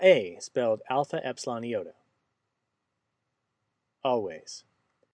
A spelled alpha epsilon iota. Always.